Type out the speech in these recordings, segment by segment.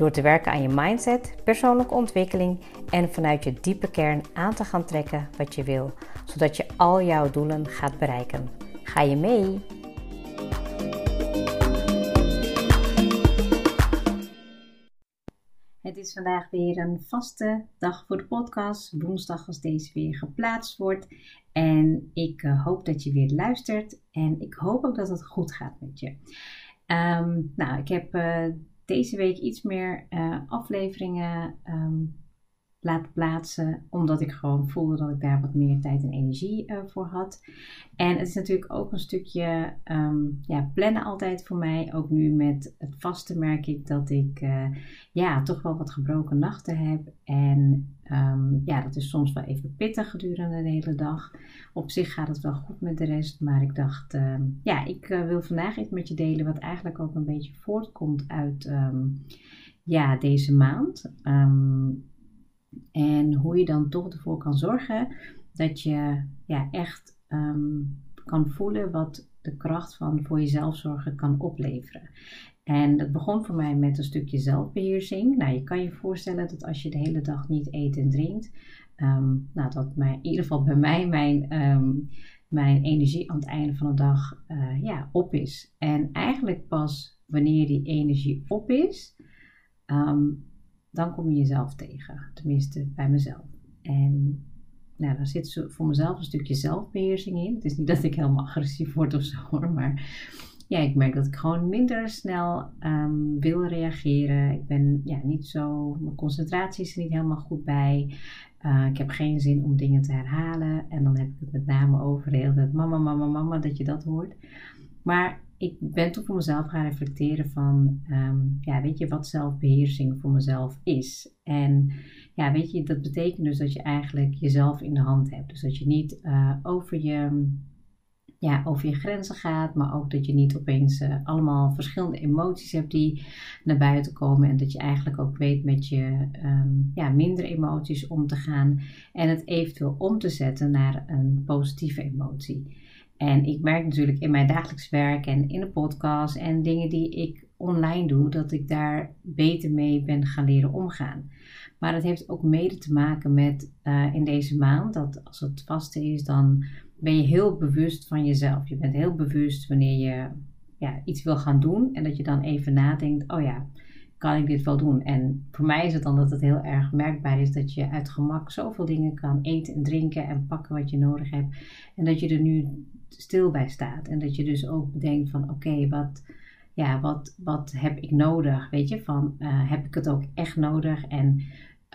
Door te werken aan je mindset, persoonlijke ontwikkeling en vanuit je diepe kern aan te gaan trekken wat je wil, zodat je al jouw doelen gaat bereiken. Ga je mee? Het is vandaag weer een vaste dag voor de podcast. Woensdag als deze weer geplaatst wordt. En ik uh, hoop dat je weer luistert. En ik hoop ook dat het goed gaat met je. Um, nou, ik heb uh, deze week iets meer uh, afleveringen um, laten plaatsen. Omdat ik gewoon voelde dat ik daar wat meer tijd en energie uh, voor had. En het is natuurlijk ook een stukje um, ja, plannen altijd voor mij. Ook nu met het vaste merk ik dat ik uh, ja, toch wel wat gebroken nachten heb. En um, ja, dat is soms wel even pittig gedurende de hele dag. Op zich gaat het wel goed met de rest. Maar ik dacht, um, ja, ik uh, wil vandaag iets met je delen wat eigenlijk ook een beetje voortkomt uit ja, deze maand. En hoe je dan toch ervoor kan zorgen dat je ja, echt um, kan voelen wat de kracht van voor jezelf zorgen kan opleveren. En dat begon voor mij met een stukje zelfbeheersing. Nou, je kan je voorstellen dat als je de hele dag niet eet en drinkt, um, nou, dat mij, in ieder geval bij mij mijn, um, mijn energie aan het einde van de dag uh, ja, op is. En eigenlijk pas wanneer die energie op is, dan kom je jezelf tegen. Tenminste, bij mezelf. En nou, daar zit voor mezelf een stukje zelfbeheersing in. Het is niet dat ik helemaal agressief word of zo hoor, maar ja, ik merk dat ik gewoon minder snel um, wil reageren. Ik ben ja, niet zo, mijn concentratie is er niet helemaal goed bij. Uh, ik heb geen zin om dingen te herhalen. En dan heb ik het met name over de hele tijd, mama, mama, mama, dat je dat hoort. Maar ik ben toen voor mezelf gaan reflecteren van, um, ja, weet je wat zelfbeheersing voor mezelf is? En ja, weet je, dat betekent dus dat je eigenlijk jezelf in de hand hebt. Dus dat je niet uh, over, je, ja, over je grenzen gaat, maar ook dat je niet opeens uh, allemaal verschillende emoties hebt die naar buiten komen. En dat je eigenlijk ook weet met je um, ja, mindere emoties om te gaan en het eventueel om te zetten naar een positieve emotie. En ik merk natuurlijk in mijn dagelijks werk en in de podcast en dingen die ik online doe, dat ik daar beter mee ben gaan leren omgaan. Maar dat heeft ook mede te maken met uh, in deze maand, dat als het vaste is, dan ben je heel bewust van jezelf. Je bent heel bewust wanneer je ja, iets wil gaan doen en dat je dan even nadenkt, oh ja, kan ik dit wel doen? En voor mij is het dan dat het heel erg merkbaar is dat je uit gemak zoveel dingen kan eten en drinken en pakken wat je nodig hebt. En dat je er nu stil bij staat. En dat je dus ook bedenkt van oké, wat, ja, wat, wat heb ik nodig? Weet je, van uh, heb ik het ook echt nodig? En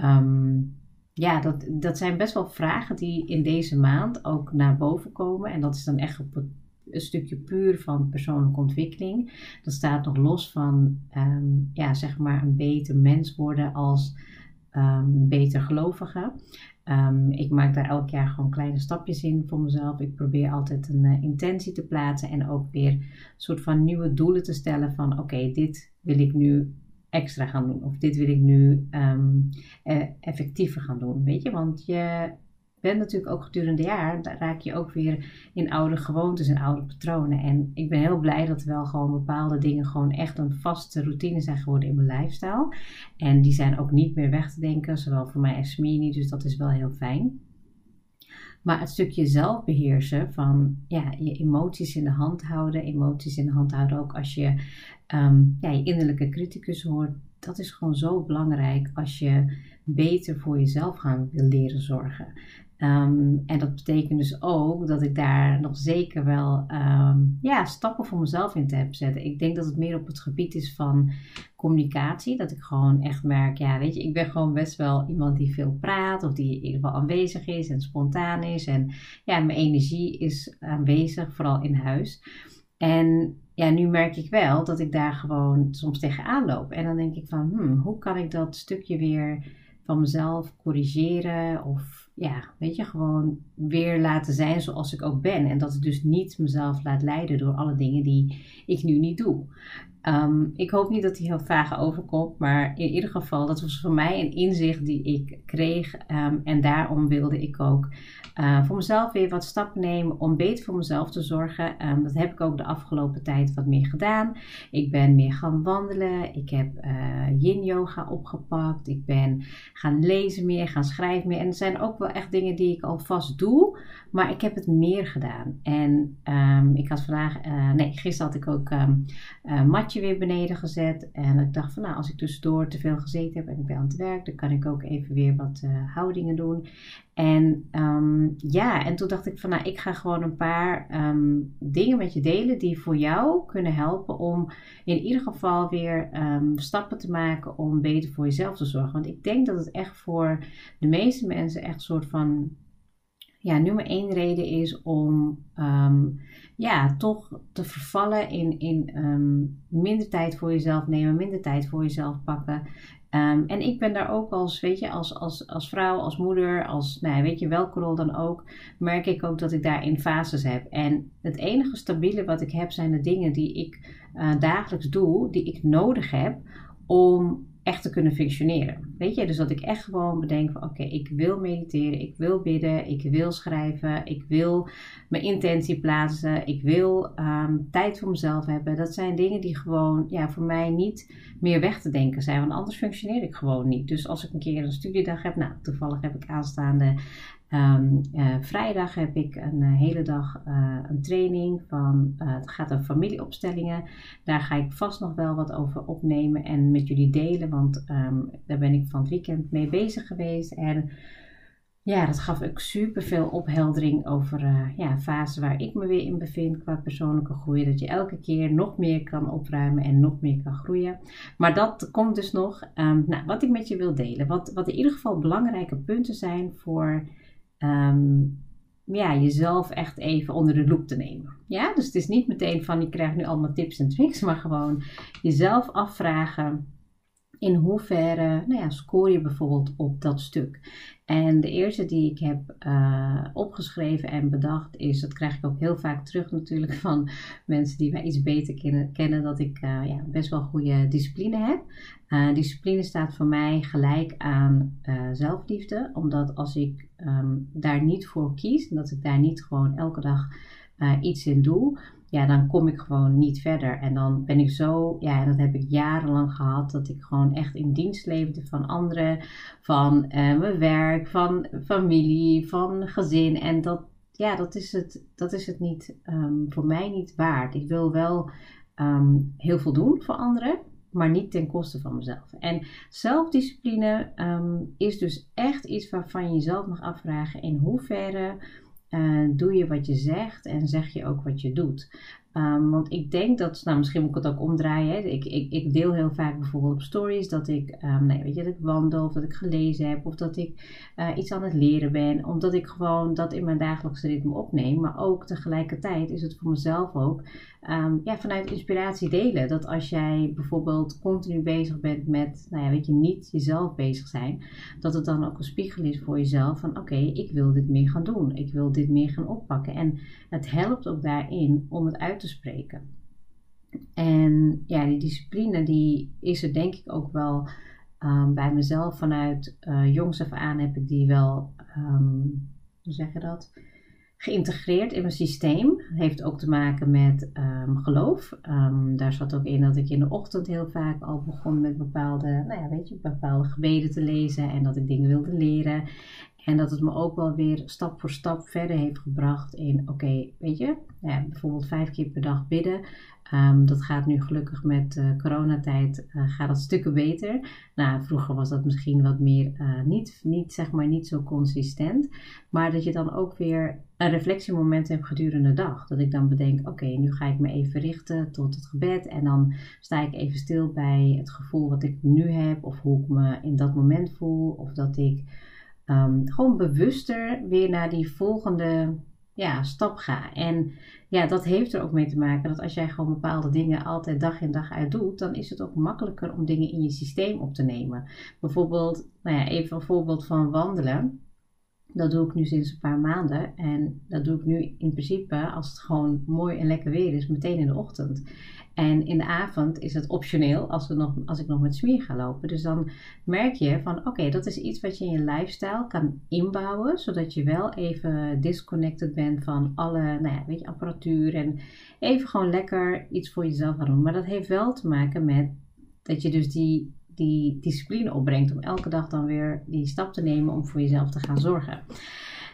um, ja, dat, dat zijn best wel vragen die in deze maand ook naar boven komen. En dat is dan echt op een stukje puur van persoonlijke ontwikkeling. Dat staat nog los van, um, ja, zeg maar, een beter mens worden als um, beter gelovige. Um, ik maak daar elk jaar gewoon kleine stapjes in voor mezelf. Ik probeer altijd een uh, intentie te plaatsen en ook weer een soort van nieuwe doelen te stellen van oké, dit wil ik nu extra gaan doen of dit wil ik nu uh, effectiever gaan doen, weet je, want je bent natuurlijk ook gedurende het jaar, raak je ook weer in oude gewoontes en oude patronen. En ik ben heel blij dat er wel gewoon bepaalde dingen gewoon echt een vaste routine zijn geworden in mijn lifestyle. En die zijn ook niet meer weg te denken, zowel voor mij als niet, dus dat is wel heel fijn. Maar het stukje zelfbeheersen van ja, je emoties in de hand houden, emoties in de hand houden ook als je um, ja, je innerlijke criticus hoort, dat is gewoon zo belangrijk als je beter voor jezelf gaan wil leren zorgen. Um, en dat betekent dus ook dat ik daar nog zeker wel um, ja, stappen voor mezelf in te heb zetten. Ik denk dat het meer op het gebied is van communicatie. Dat ik gewoon echt merk, ja, weet je, ik ben gewoon best wel iemand die veel praat of die in ieder geval aanwezig is en spontaan is. En ja, mijn energie is aanwezig, vooral in huis. En ja, nu merk ik wel dat ik daar gewoon soms tegenaan loop. En dan denk ik van, hmm, hoe kan ik dat stukje weer van mezelf corrigeren of ja, weet je, gewoon weer laten zijn zoals ik ook ben. En dat ik dus niet mezelf laat leiden door alle dingen die ik nu niet doe. Ehm, ik hoop niet dat die heel vaag overkomt, maar in ieder geval, dat was voor mij een inzicht die ik kreeg. Ehm, en daarom wilde ik ook uh, voor mezelf weer wat stappen nemen om beter voor mezelf te zorgen. Um, dat heb ik ook de afgelopen tijd wat meer gedaan. Ik ben meer gaan wandelen. Ik heb uh, yin yoga opgepakt. Ik ben gaan lezen meer, gaan schrijven meer. En er zijn ook wel echt dingen die ik alvast doe, maar ik heb het meer gedaan. En um, ik had vandaag, uh, nee, gisteren had ik ook um, matje weer beneden gezet. En ik dacht van nou, als ik tussendoor te veel gezeten heb en ik ben aan het werk, dan kan ik ook even weer wat houdingen doen. En um, ja, en toen dacht ik van nou, ik ga gewoon een paar dingen met je delen die voor jou kunnen helpen om in ieder geval weer stappen te maken om beter voor jezelf te zorgen. Want ik denk dat het echt voor de meeste mensen echt een soort van ja, nummer één reden is om ja, toch te vervallen in, in minder tijd voor jezelf nemen, minder tijd voor jezelf pakken. Um, en ik ben daar ook als, weet je, als, als, als vrouw, als moeder, als, nou, weet je, welke rol dan ook, merk ik ook dat ik daarin fases heb. En het enige stabiele wat ik heb zijn de dingen die ik uh, dagelijks doe, die ik nodig heb om echt te kunnen functioneren. Weet je, dus dat ik echt gewoon bedenk van oké, ik wil mediteren, ik wil bidden, ik wil schrijven, ik wil mijn intentie plaatsen, ik wil um, tijd voor mezelf hebben. Dat zijn dingen die gewoon ja, voor mij niet meer weg te denken zijn, want anders functioneer ik gewoon niet. Dus als ik een keer een studiedag heb, nou toevallig heb ik aanstaande Um, uh, vrijdag heb ik een uh, hele dag uh, een training van, het gaat over familieopstellingen. Daar ga ik vast nog wel wat over opnemen en met jullie delen, want um, daar ben ik van het weekend mee bezig geweest. En ja, dat gaf ook super veel opheldering over ja, fase waar ik me weer in bevind qua persoonlijke groei. Dat je elke keer nog meer kan opruimen en nog meer kan groeien. Maar dat komt dus nog. Um, nou, wat ik met je wil delen. Wat, wat in ieder geval belangrijke punten zijn voor um, ja, jezelf echt even onder de loep te nemen. Ja, dus het is niet meteen van je krijgt nu allemaal tips en tricks, maar gewoon jezelf afvragen in hoeverre nou ja, scoor je bijvoorbeeld op dat stuk. En de eerste die ik heb uh, opgeschreven en bedacht is, dat krijg ik ook heel vaak terug natuurlijk van mensen die mij iets beter kennen, dat ik uh, ja, best wel goede discipline heb. Uh, discipline staat voor mij gelijk aan zelfliefde, omdat als ik um, daar niet voor kies en dat ik daar niet gewoon elke dag iets in doe, ja, dan kom ik gewoon niet verder. En dan ben ik zo, ja, dat heb ik jarenlang gehad, dat ik gewoon echt in dienst leefde van anderen, van uh, mijn werk, van familie, van gezin. En dat, ja, dat is het, dat is het niet, um, voor mij niet waard. Ik wil wel um, heel veel doen voor anderen, maar niet ten koste van mezelf. En zelfdiscipline um, is dus echt iets waarvan je jezelf mag afvragen in hoeverre uh, doe je wat je zegt en zeg je ook wat je doet. Um, want ik denk dat, nou misschien moet ik het ook omdraaien. Ik, ik, ik deel heel vaak bijvoorbeeld op stories dat ik, um, nee, weet je, dat ik wandel of dat ik gelezen heb of dat ik uh, iets aan het leren ben. Omdat ik gewoon dat in mijn dagelijkse ritme opneem. Maar ook tegelijkertijd is het voor mezelf ook um, ja, vanuit inspiratie delen. Dat als jij bijvoorbeeld continu bezig bent met, nou ja, weet je, niet jezelf bezig zijn. Dat het dan ook een spiegel is voor jezelf van oké, ik wil dit meer gaan doen. Ik wil dit meer gaan oppakken. En het helpt ook daarin om het uit te spreken. En ja, die discipline die is er denk ik ook wel um, bij mezelf vanuit uh, jongs af aan heb ik die wel, um, hoe zeg je dat? geïntegreerd in mijn systeem. Heeft ook te maken met um, geloof. Daar zat ook in dat ik in de ochtend heel vaak al begon met bepaalde, nou ja, weet je, bepaalde gebeden te lezen en dat ik dingen wilde leren. En dat het me ook wel weer stap voor stap verder heeft gebracht in, oké, weet je, ja, bijvoorbeeld vijf keer per dag bidden. Um, dat gaat nu gelukkig met uh, coronatijd uh, gaat dat stukken beter. Nou, vroeger was dat misschien wat meer uh, niet, niet, zeg maar, niet zo consistent. Maar dat je dan ook weer een reflectiemoment hebt gedurende de dag. Dat ik dan bedenk, oké, nu ga ik me even richten tot het gebed. En dan sta ik even stil bij het gevoel wat ik nu heb. Of hoe ik me in dat moment voel. Of dat ik um, gewoon bewuster weer naar die volgende ja, stap ga. En ja, dat heeft er ook mee te maken dat als jij gewoon bepaalde dingen altijd dag in dag uit doet, dan is het ook makkelijker om dingen in je systeem op te nemen. Bijvoorbeeld, nou ja, even een voorbeeld van wandelen. Dat doe ik nu sinds een paar maanden. En dat doe ik nu in principe, als het gewoon mooi en lekker weer is, meteen in de ochtend. En in de avond is het optioneel als, nog, als ik nog met smier ga lopen. Dus dan merk je van oké, dat is iets wat je in je lifestyle kan inbouwen. Zodat je wel even disconnected bent van alle nou ja, weet je, apparatuur. En even gewoon lekker iets voor jezelf gaan doen. Maar dat heeft wel te maken met dat je dus die, die discipline opbrengt. Om elke dag dan weer die stap te nemen om voor jezelf te gaan zorgen.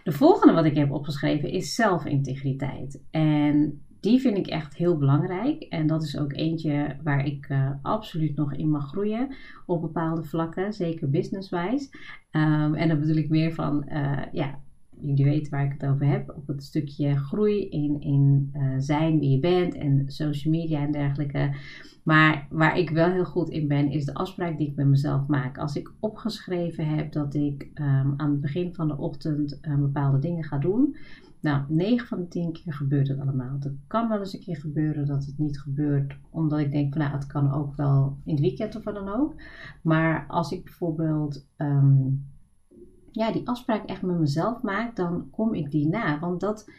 De volgende wat ik heb opgeschreven is zelfintegriteit. En die vind ik echt heel belangrijk. En dat is ook eentje waar ik uh, absoluut nog in mag groeien op bepaalde vlakken, zeker businesswijs. Um, en dan bedoel ik meer van, uh, ja, jullie weten waar ik het over heb, op het stukje groei in, in uh, zijn wie je bent en social media en dergelijke. Maar waar ik wel heel goed in ben, is de afspraak die ik met mezelf maak. Als ik opgeschreven heb dat ik um, aan het begin van de ochtend bepaalde dingen ga doen, nou, 9 van de 10 keer gebeurt het allemaal. Het kan wel eens een keer gebeuren dat het niet gebeurt, omdat ik denk van nou, het kan ook wel in het weekend of wat dan ook. Maar als ik bijvoorbeeld um, ja, die afspraak echt met mezelf maak, dan kom ik die na. Want dat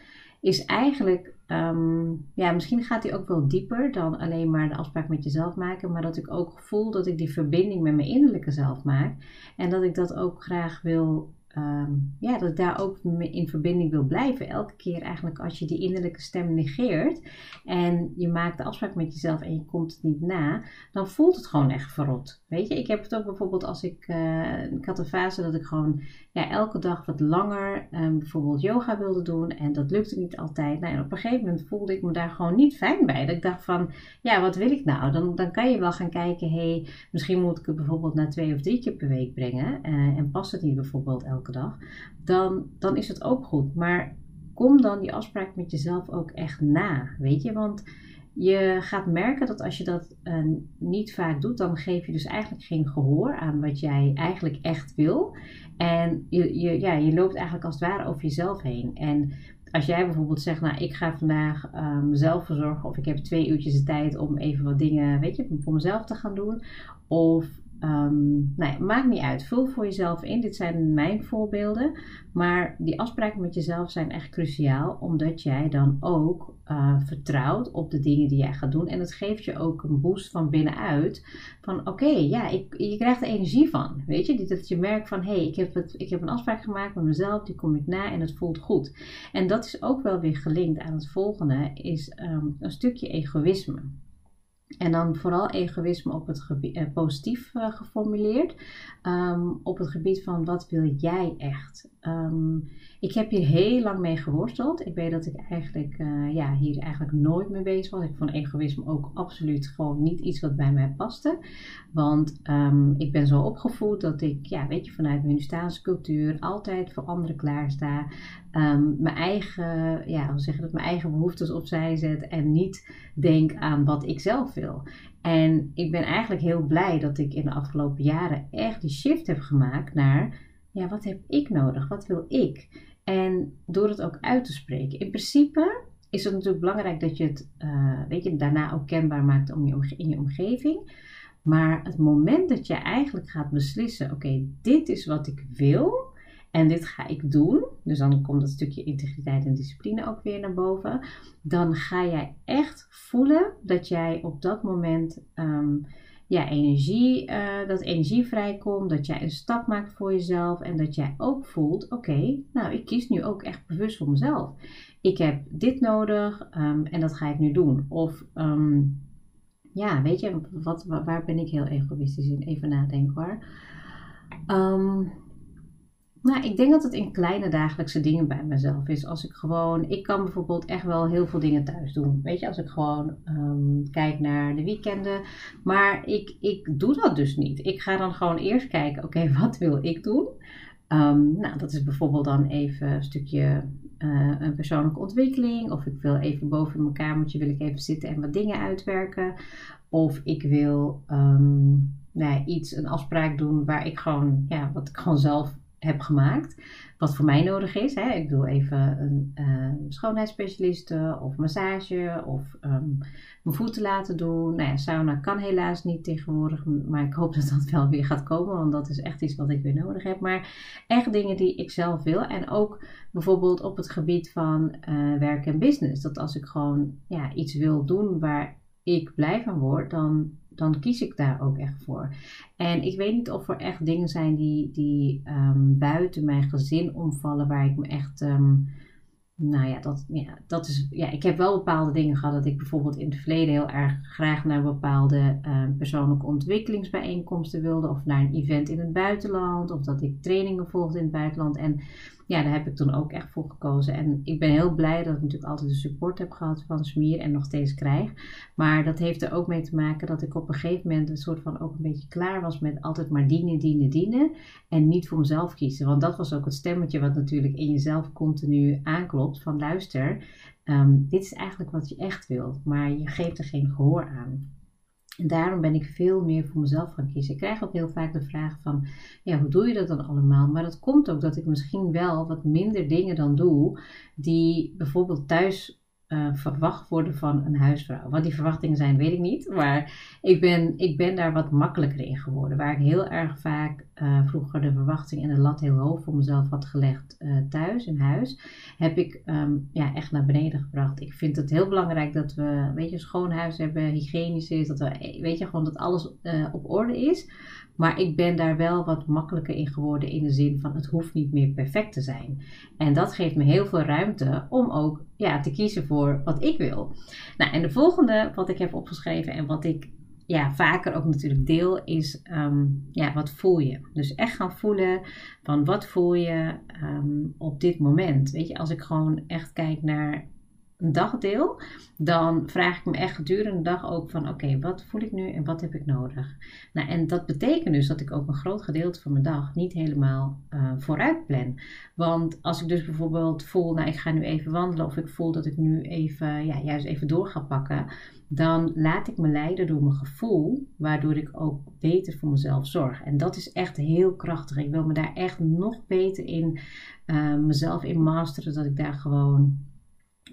is eigenlijk, um, ja, misschien gaat die ook wel dieper dan alleen maar de afspraak met jezelf maken, maar dat ik ook voel dat ik die verbinding met mijn innerlijke zelf maak en dat ik dat ook graag wil um, ja, dat ik daar ook in verbinding wil blijven. Elke keer eigenlijk als je die innerlijke stem negeert en je maakt de afspraak met jezelf en je komt het niet na, dan voelt het gewoon echt verrot. Weet je, ik heb het ook bijvoorbeeld als ik, uh, ik had een fase dat ik gewoon ja, elke dag wat langer um, bijvoorbeeld yoga wilde doen en dat lukte niet altijd. Nou, en op een gegeven moment voelde ik me daar gewoon niet fijn bij. Dat ik dacht van, ja, wat wil ik nou? Dan, dan kan je wel gaan kijken, hey, misschien moet ik het bijvoorbeeld naar twee of drie keer per week brengen uh, en past het niet bijvoorbeeld elke dag, dan, dan is het ook goed. Maar kom dan die afspraak met jezelf ook echt na, weet je? Want je gaat merken dat als je dat uh, niet vaak doet, dan geef je dus eigenlijk geen gehoor aan wat jij eigenlijk echt wil. En je, je, ja, je loopt eigenlijk als het ware over jezelf heen. En als jij bijvoorbeeld zegt, nou ik ga vandaag uh, mezelf verzorgen of ik heb twee uurtjes de tijd om even wat dingen, weet je, voor mezelf te gaan doen. Of Um, nou ja, maakt niet uit. Vul voor jezelf in. Dit zijn mijn voorbeelden. Maar die afspraken met jezelf zijn echt cruciaal. Omdat jij dan ook uh, vertrouwt op de dingen die jij gaat doen. En het geeft je ook een boost van binnenuit. Van oké, ja, ik, je krijgt er energie van. Weet je? Dat je merkt van hé, hey, ik, heb ik heb een afspraak gemaakt met mezelf. Die kom ik na en het voelt goed. En dat is ook wel weer gelinkt aan het volgende. Is um, een stukje egoïsme. En dan vooral egoïsme op het gebied, eh, positief uh, geformuleerd. Um, op het gebied van wat wil jij echt? Um, ik heb hier heel lang mee geworsteld. Ik weet dat ik eigenlijk uh, ja, hier eigenlijk nooit mee bezig was. Ik vond egoïsme ook absoluut gewoon niet iets wat bij mij paste. Want um, ik ben zo opgevoed dat ik, ja, weet je, vanuit mijn Hindustaanse cultuur altijd voor anderen klaarsta. Um, mijn eigen, ja, hoe zeg je dat, mijn eigen behoeftes opzij zet en niet denk aan wat ik zelf wil. En ik ben eigenlijk heel blij dat ik in de afgelopen jaren echt die shift heb gemaakt naar, ja, wat heb ik nodig? Wat wil ik? En door het ook uit te spreken. In principe is het natuurlijk belangrijk dat je het, uh, weet je, daarna ook kenbaar maakt om je in je omgeving. Maar het moment dat je eigenlijk gaat beslissen: oké, dit is wat ik wil en dit ga ik doen. Dus dan komt dat stukje integriteit en discipline ook weer naar boven. Dan ga jij echt voelen dat jij op dat moment. Um, ja, energie, uh, dat energie vrijkomt, dat jij een stap maakt voor jezelf en dat jij ook voelt, oké, nou ik kies nu ook echt bewust voor mezelf. Ik heb dit nodig um, en dat ga ik nu doen. Of um, ja, weet je, wat, waar ben ik heel egoïstisch in? Even nadenken hoor. Um, nou, ik denk dat het in kleine dagelijkse dingen bij mezelf is. Als ik gewoon, ik kan bijvoorbeeld echt wel heel veel dingen thuis doen. Weet je, als ik gewoon um, kijk naar de weekenden. Maar ik, ik doe dat dus niet. Ik ga dan gewoon eerst kijken, oké, wat wil ik doen? Um, nou, dat is bijvoorbeeld dan even een stukje uh, een persoonlijke ontwikkeling. Of ik wil even boven in mijn kamertje wil ik even zitten en wat dingen uitwerken. Of ik wil um, nou, iets, een afspraak doen waar ik gewoon, ja, wat ik gewoon zelf heb gemaakt. Wat voor mij nodig is. Hè. Ik doe even een uh, schoonheidsspecialiste of massage of ehm, mijn voeten laten doen. Nou ja, sauna kan helaas niet tegenwoordig. Maar ik hoop dat dat wel weer gaat komen. Want dat is echt iets wat ik weer nodig heb. Maar echt dingen die ik zelf wil. En ook bijvoorbeeld op het gebied van uh, werk en business. Dat als ik gewoon ja, iets wil doen waar ik blij van word, dan, dan kies ik daar ook echt voor. En ik weet niet of er echt dingen zijn die, die um, buiten mijn gezin omvallen, waar ik me echt. Um, nou ja dat, ja, dat is. Ja, ik heb wel bepaalde dingen gehad dat ik bijvoorbeeld in het verleden heel erg graag naar bepaalde um, persoonlijke ontwikkelingsbijeenkomsten wilde, of naar een event in het buitenland, of dat ik trainingen volgde in het buitenland. En ja, daar heb ik toen ook echt voor gekozen. En ik ben heel blij dat ik natuurlijk altijd de support heb gehad van Smier en nog steeds krijg. Maar dat heeft er ook mee te maken dat ik op een gegeven moment een soort van ook een beetje klaar was met altijd maar dienen, dienen, dienen. En niet voor mezelf kiezen. Want dat was ook het stemmetje wat natuurlijk in jezelf continu aanklopt van luister, um, dit is eigenlijk wat je echt wilt. Maar je geeft er geen gehoor aan. En daarom ben ik veel meer voor mezelf gaan kiezen. Ik krijg ook heel vaak de vraag van, ja, hoe doe je dat dan allemaal? Maar dat komt ook dat ik misschien wel wat minder dingen dan doe, die bijvoorbeeld thuis uh, verwacht worden van een huisvrouw. Wat die verwachtingen zijn, weet ik niet. Maar ik ben, ik ben daar wat makkelijker in geworden. Waar ik heel erg vaak uh, vroeger de verwachting en de lat heel hoog voor mezelf had gelegd uh, thuis, in huis, heb ik um, ja, echt naar beneden gebracht. Ik vind het heel belangrijk dat we, weet je, een schoon huis hebben, hygiënisch is, dat we, weet je, gewoon dat alles op orde is. Maar ik ben daar wel wat makkelijker in geworden in de zin van het hoeft niet meer perfect te zijn. En dat geeft me heel veel ruimte om ook ja, te kiezen voor wat ik wil. Nou, en de volgende wat ik heb opgeschreven en wat ik ja, vaker ook natuurlijk deel is um, ja, wat voel je. Dus echt gaan voelen van wat voel je um, op dit moment. Weet je, als ik gewoon echt kijk naar dagdeel, dan vraag ik me echt gedurende de dag ook van oké, wat voel ik nu en wat heb ik nodig? Nou, en dat betekent dus dat ik ook een groot gedeelte van mijn dag niet helemaal uh, vooruit plan. Want als ik dus bijvoorbeeld voel, nou ik ga nu even wandelen of ik voel dat ik nu even, ja, juist even door ga pakken, dan laat ik me leiden door mijn gevoel, waardoor ik ook beter voor mezelf zorg. En dat is echt heel krachtig. Ik wil me daar echt nog beter in uh, mezelf in masteren, dat ik daar gewoon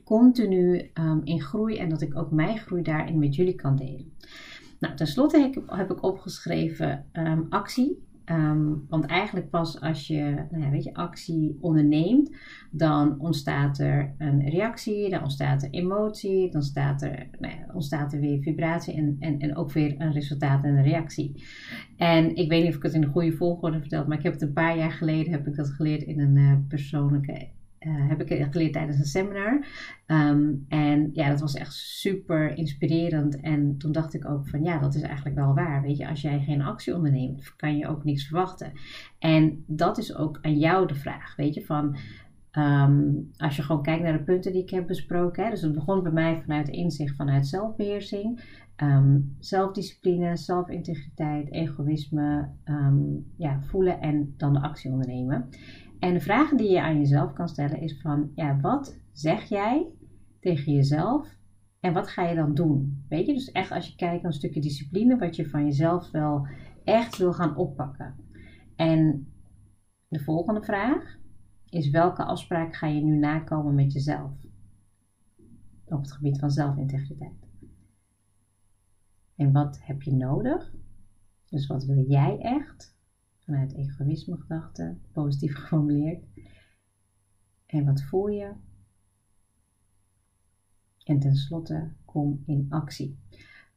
continu um, in groei en dat ik ook mijn groei daarin met jullie kan delen. Nou, tenslotte heb, heb ik opgeschreven um, actie. Um, want eigenlijk pas als je, nou ja, weet je, actie onderneemt, dan ontstaat er een reactie, dan ontstaat er emotie, dan staat er, nou ja, ontstaat er weer vibratie en, en, en ook weer een resultaat en een reactie. En ik weet niet of ik het in de goede volgorde verteld, maar ik heb het een paar jaar geleden heb ik dat geleerd in een uh, persoonlijke uh, heb ik geleerd tijdens een seminar. Um, en ja, dat was echt super inspirerend. En toen dacht ik ook van ja, dat is eigenlijk wel waar. Weet je, als jij geen actie onderneemt, kan je ook niks verwachten. En dat is ook aan jou de vraag. Weet je, van um, als je gewoon kijkt naar de punten die ik heb besproken. Hè, dus het begon bij mij vanuit inzicht, vanuit zelfbeheersing. Um, zelfdiscipline, zelfintegriteit, egoïsme, ja, voelen en dan de actie ondernemen. En de vragen die je aan jezelf kan stellen is van, ja, wat zeg jij tegen jezelf en wat ga je dan doen? Weet je, dus echt als je kijkt naar een stukje discipline, wat je van jezelf wel echt wil gaan oppakken. En de volgende vraag is, welke afspraak ga je nu nakomen met jezelf? Op het gebied van zelfintegriteit. En wat heb je nodig? Dus wat wil jij echt? Vanuit egoïsme gedachten, positief geformuleerd. En wat voel je? En tenslotte, kom in actie.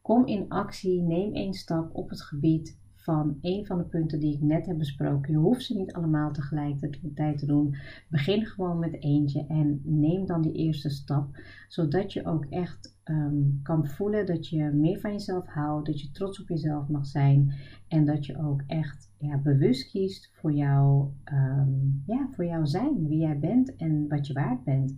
Kom in actie, neem één stap op het gebied van een van de punten die ik net heb besproken. Je hoeft ze niet allemaal tegelijkertijd te doen. Begin gewoon met eentje en neem dan die eerste stap, zodat je ook echt um, kan voelen dat je meer van jezelf houdt, dat je trots op jezelf mag zijn en dat je ook echt ja, bewust kiest voor, jou, um, ja, voor jouw zijn, wie jij bent en wat je waard bent.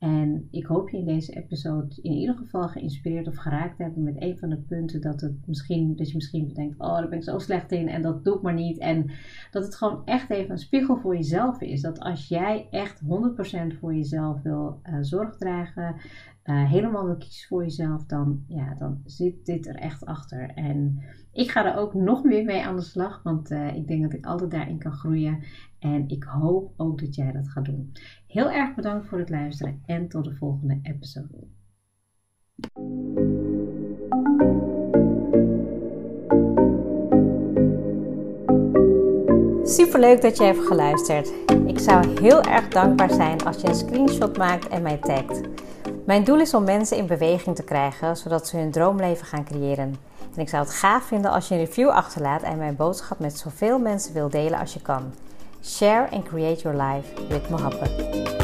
En ik hoop je in deze episode in ieder geval geïnspireerd of geraakt hebben met een van de punten dat, het misschien, dat je misschien bedenkt, oh daar ben ik zo slecht in en dat doe ik maar niet. En dat het gewoon echt even een spiegel voor jezelf is. Dat als jij echt 100% voor jezelf wil uh, zorg dragen, uh, helemaal wil kiezen voor jezelf, dan, ja, dan zit dit er echt achter. En ik ga er ook nog meer mee aan de slag, want uh, ik denk dat ik altijd daarin kan groeien. En ik hoop ook dat jij dat gaat doen. Heel erg bedankt voor het luisteren en tot de volgende episode. Super leuk dat je hebt geluisterd. Ik zou heel erg dankbaar zijn als je een screenshot maakt en mij tagt. Mijn doel is om mensen in beweging te krijgen, zodat ze hun droomleven gaan creëren. En ik zou het gaaf vinden als je een review achterlaat en mijn boodschap met zoveel mensen wil delen als je kan. Share and create your life with Mohabbat.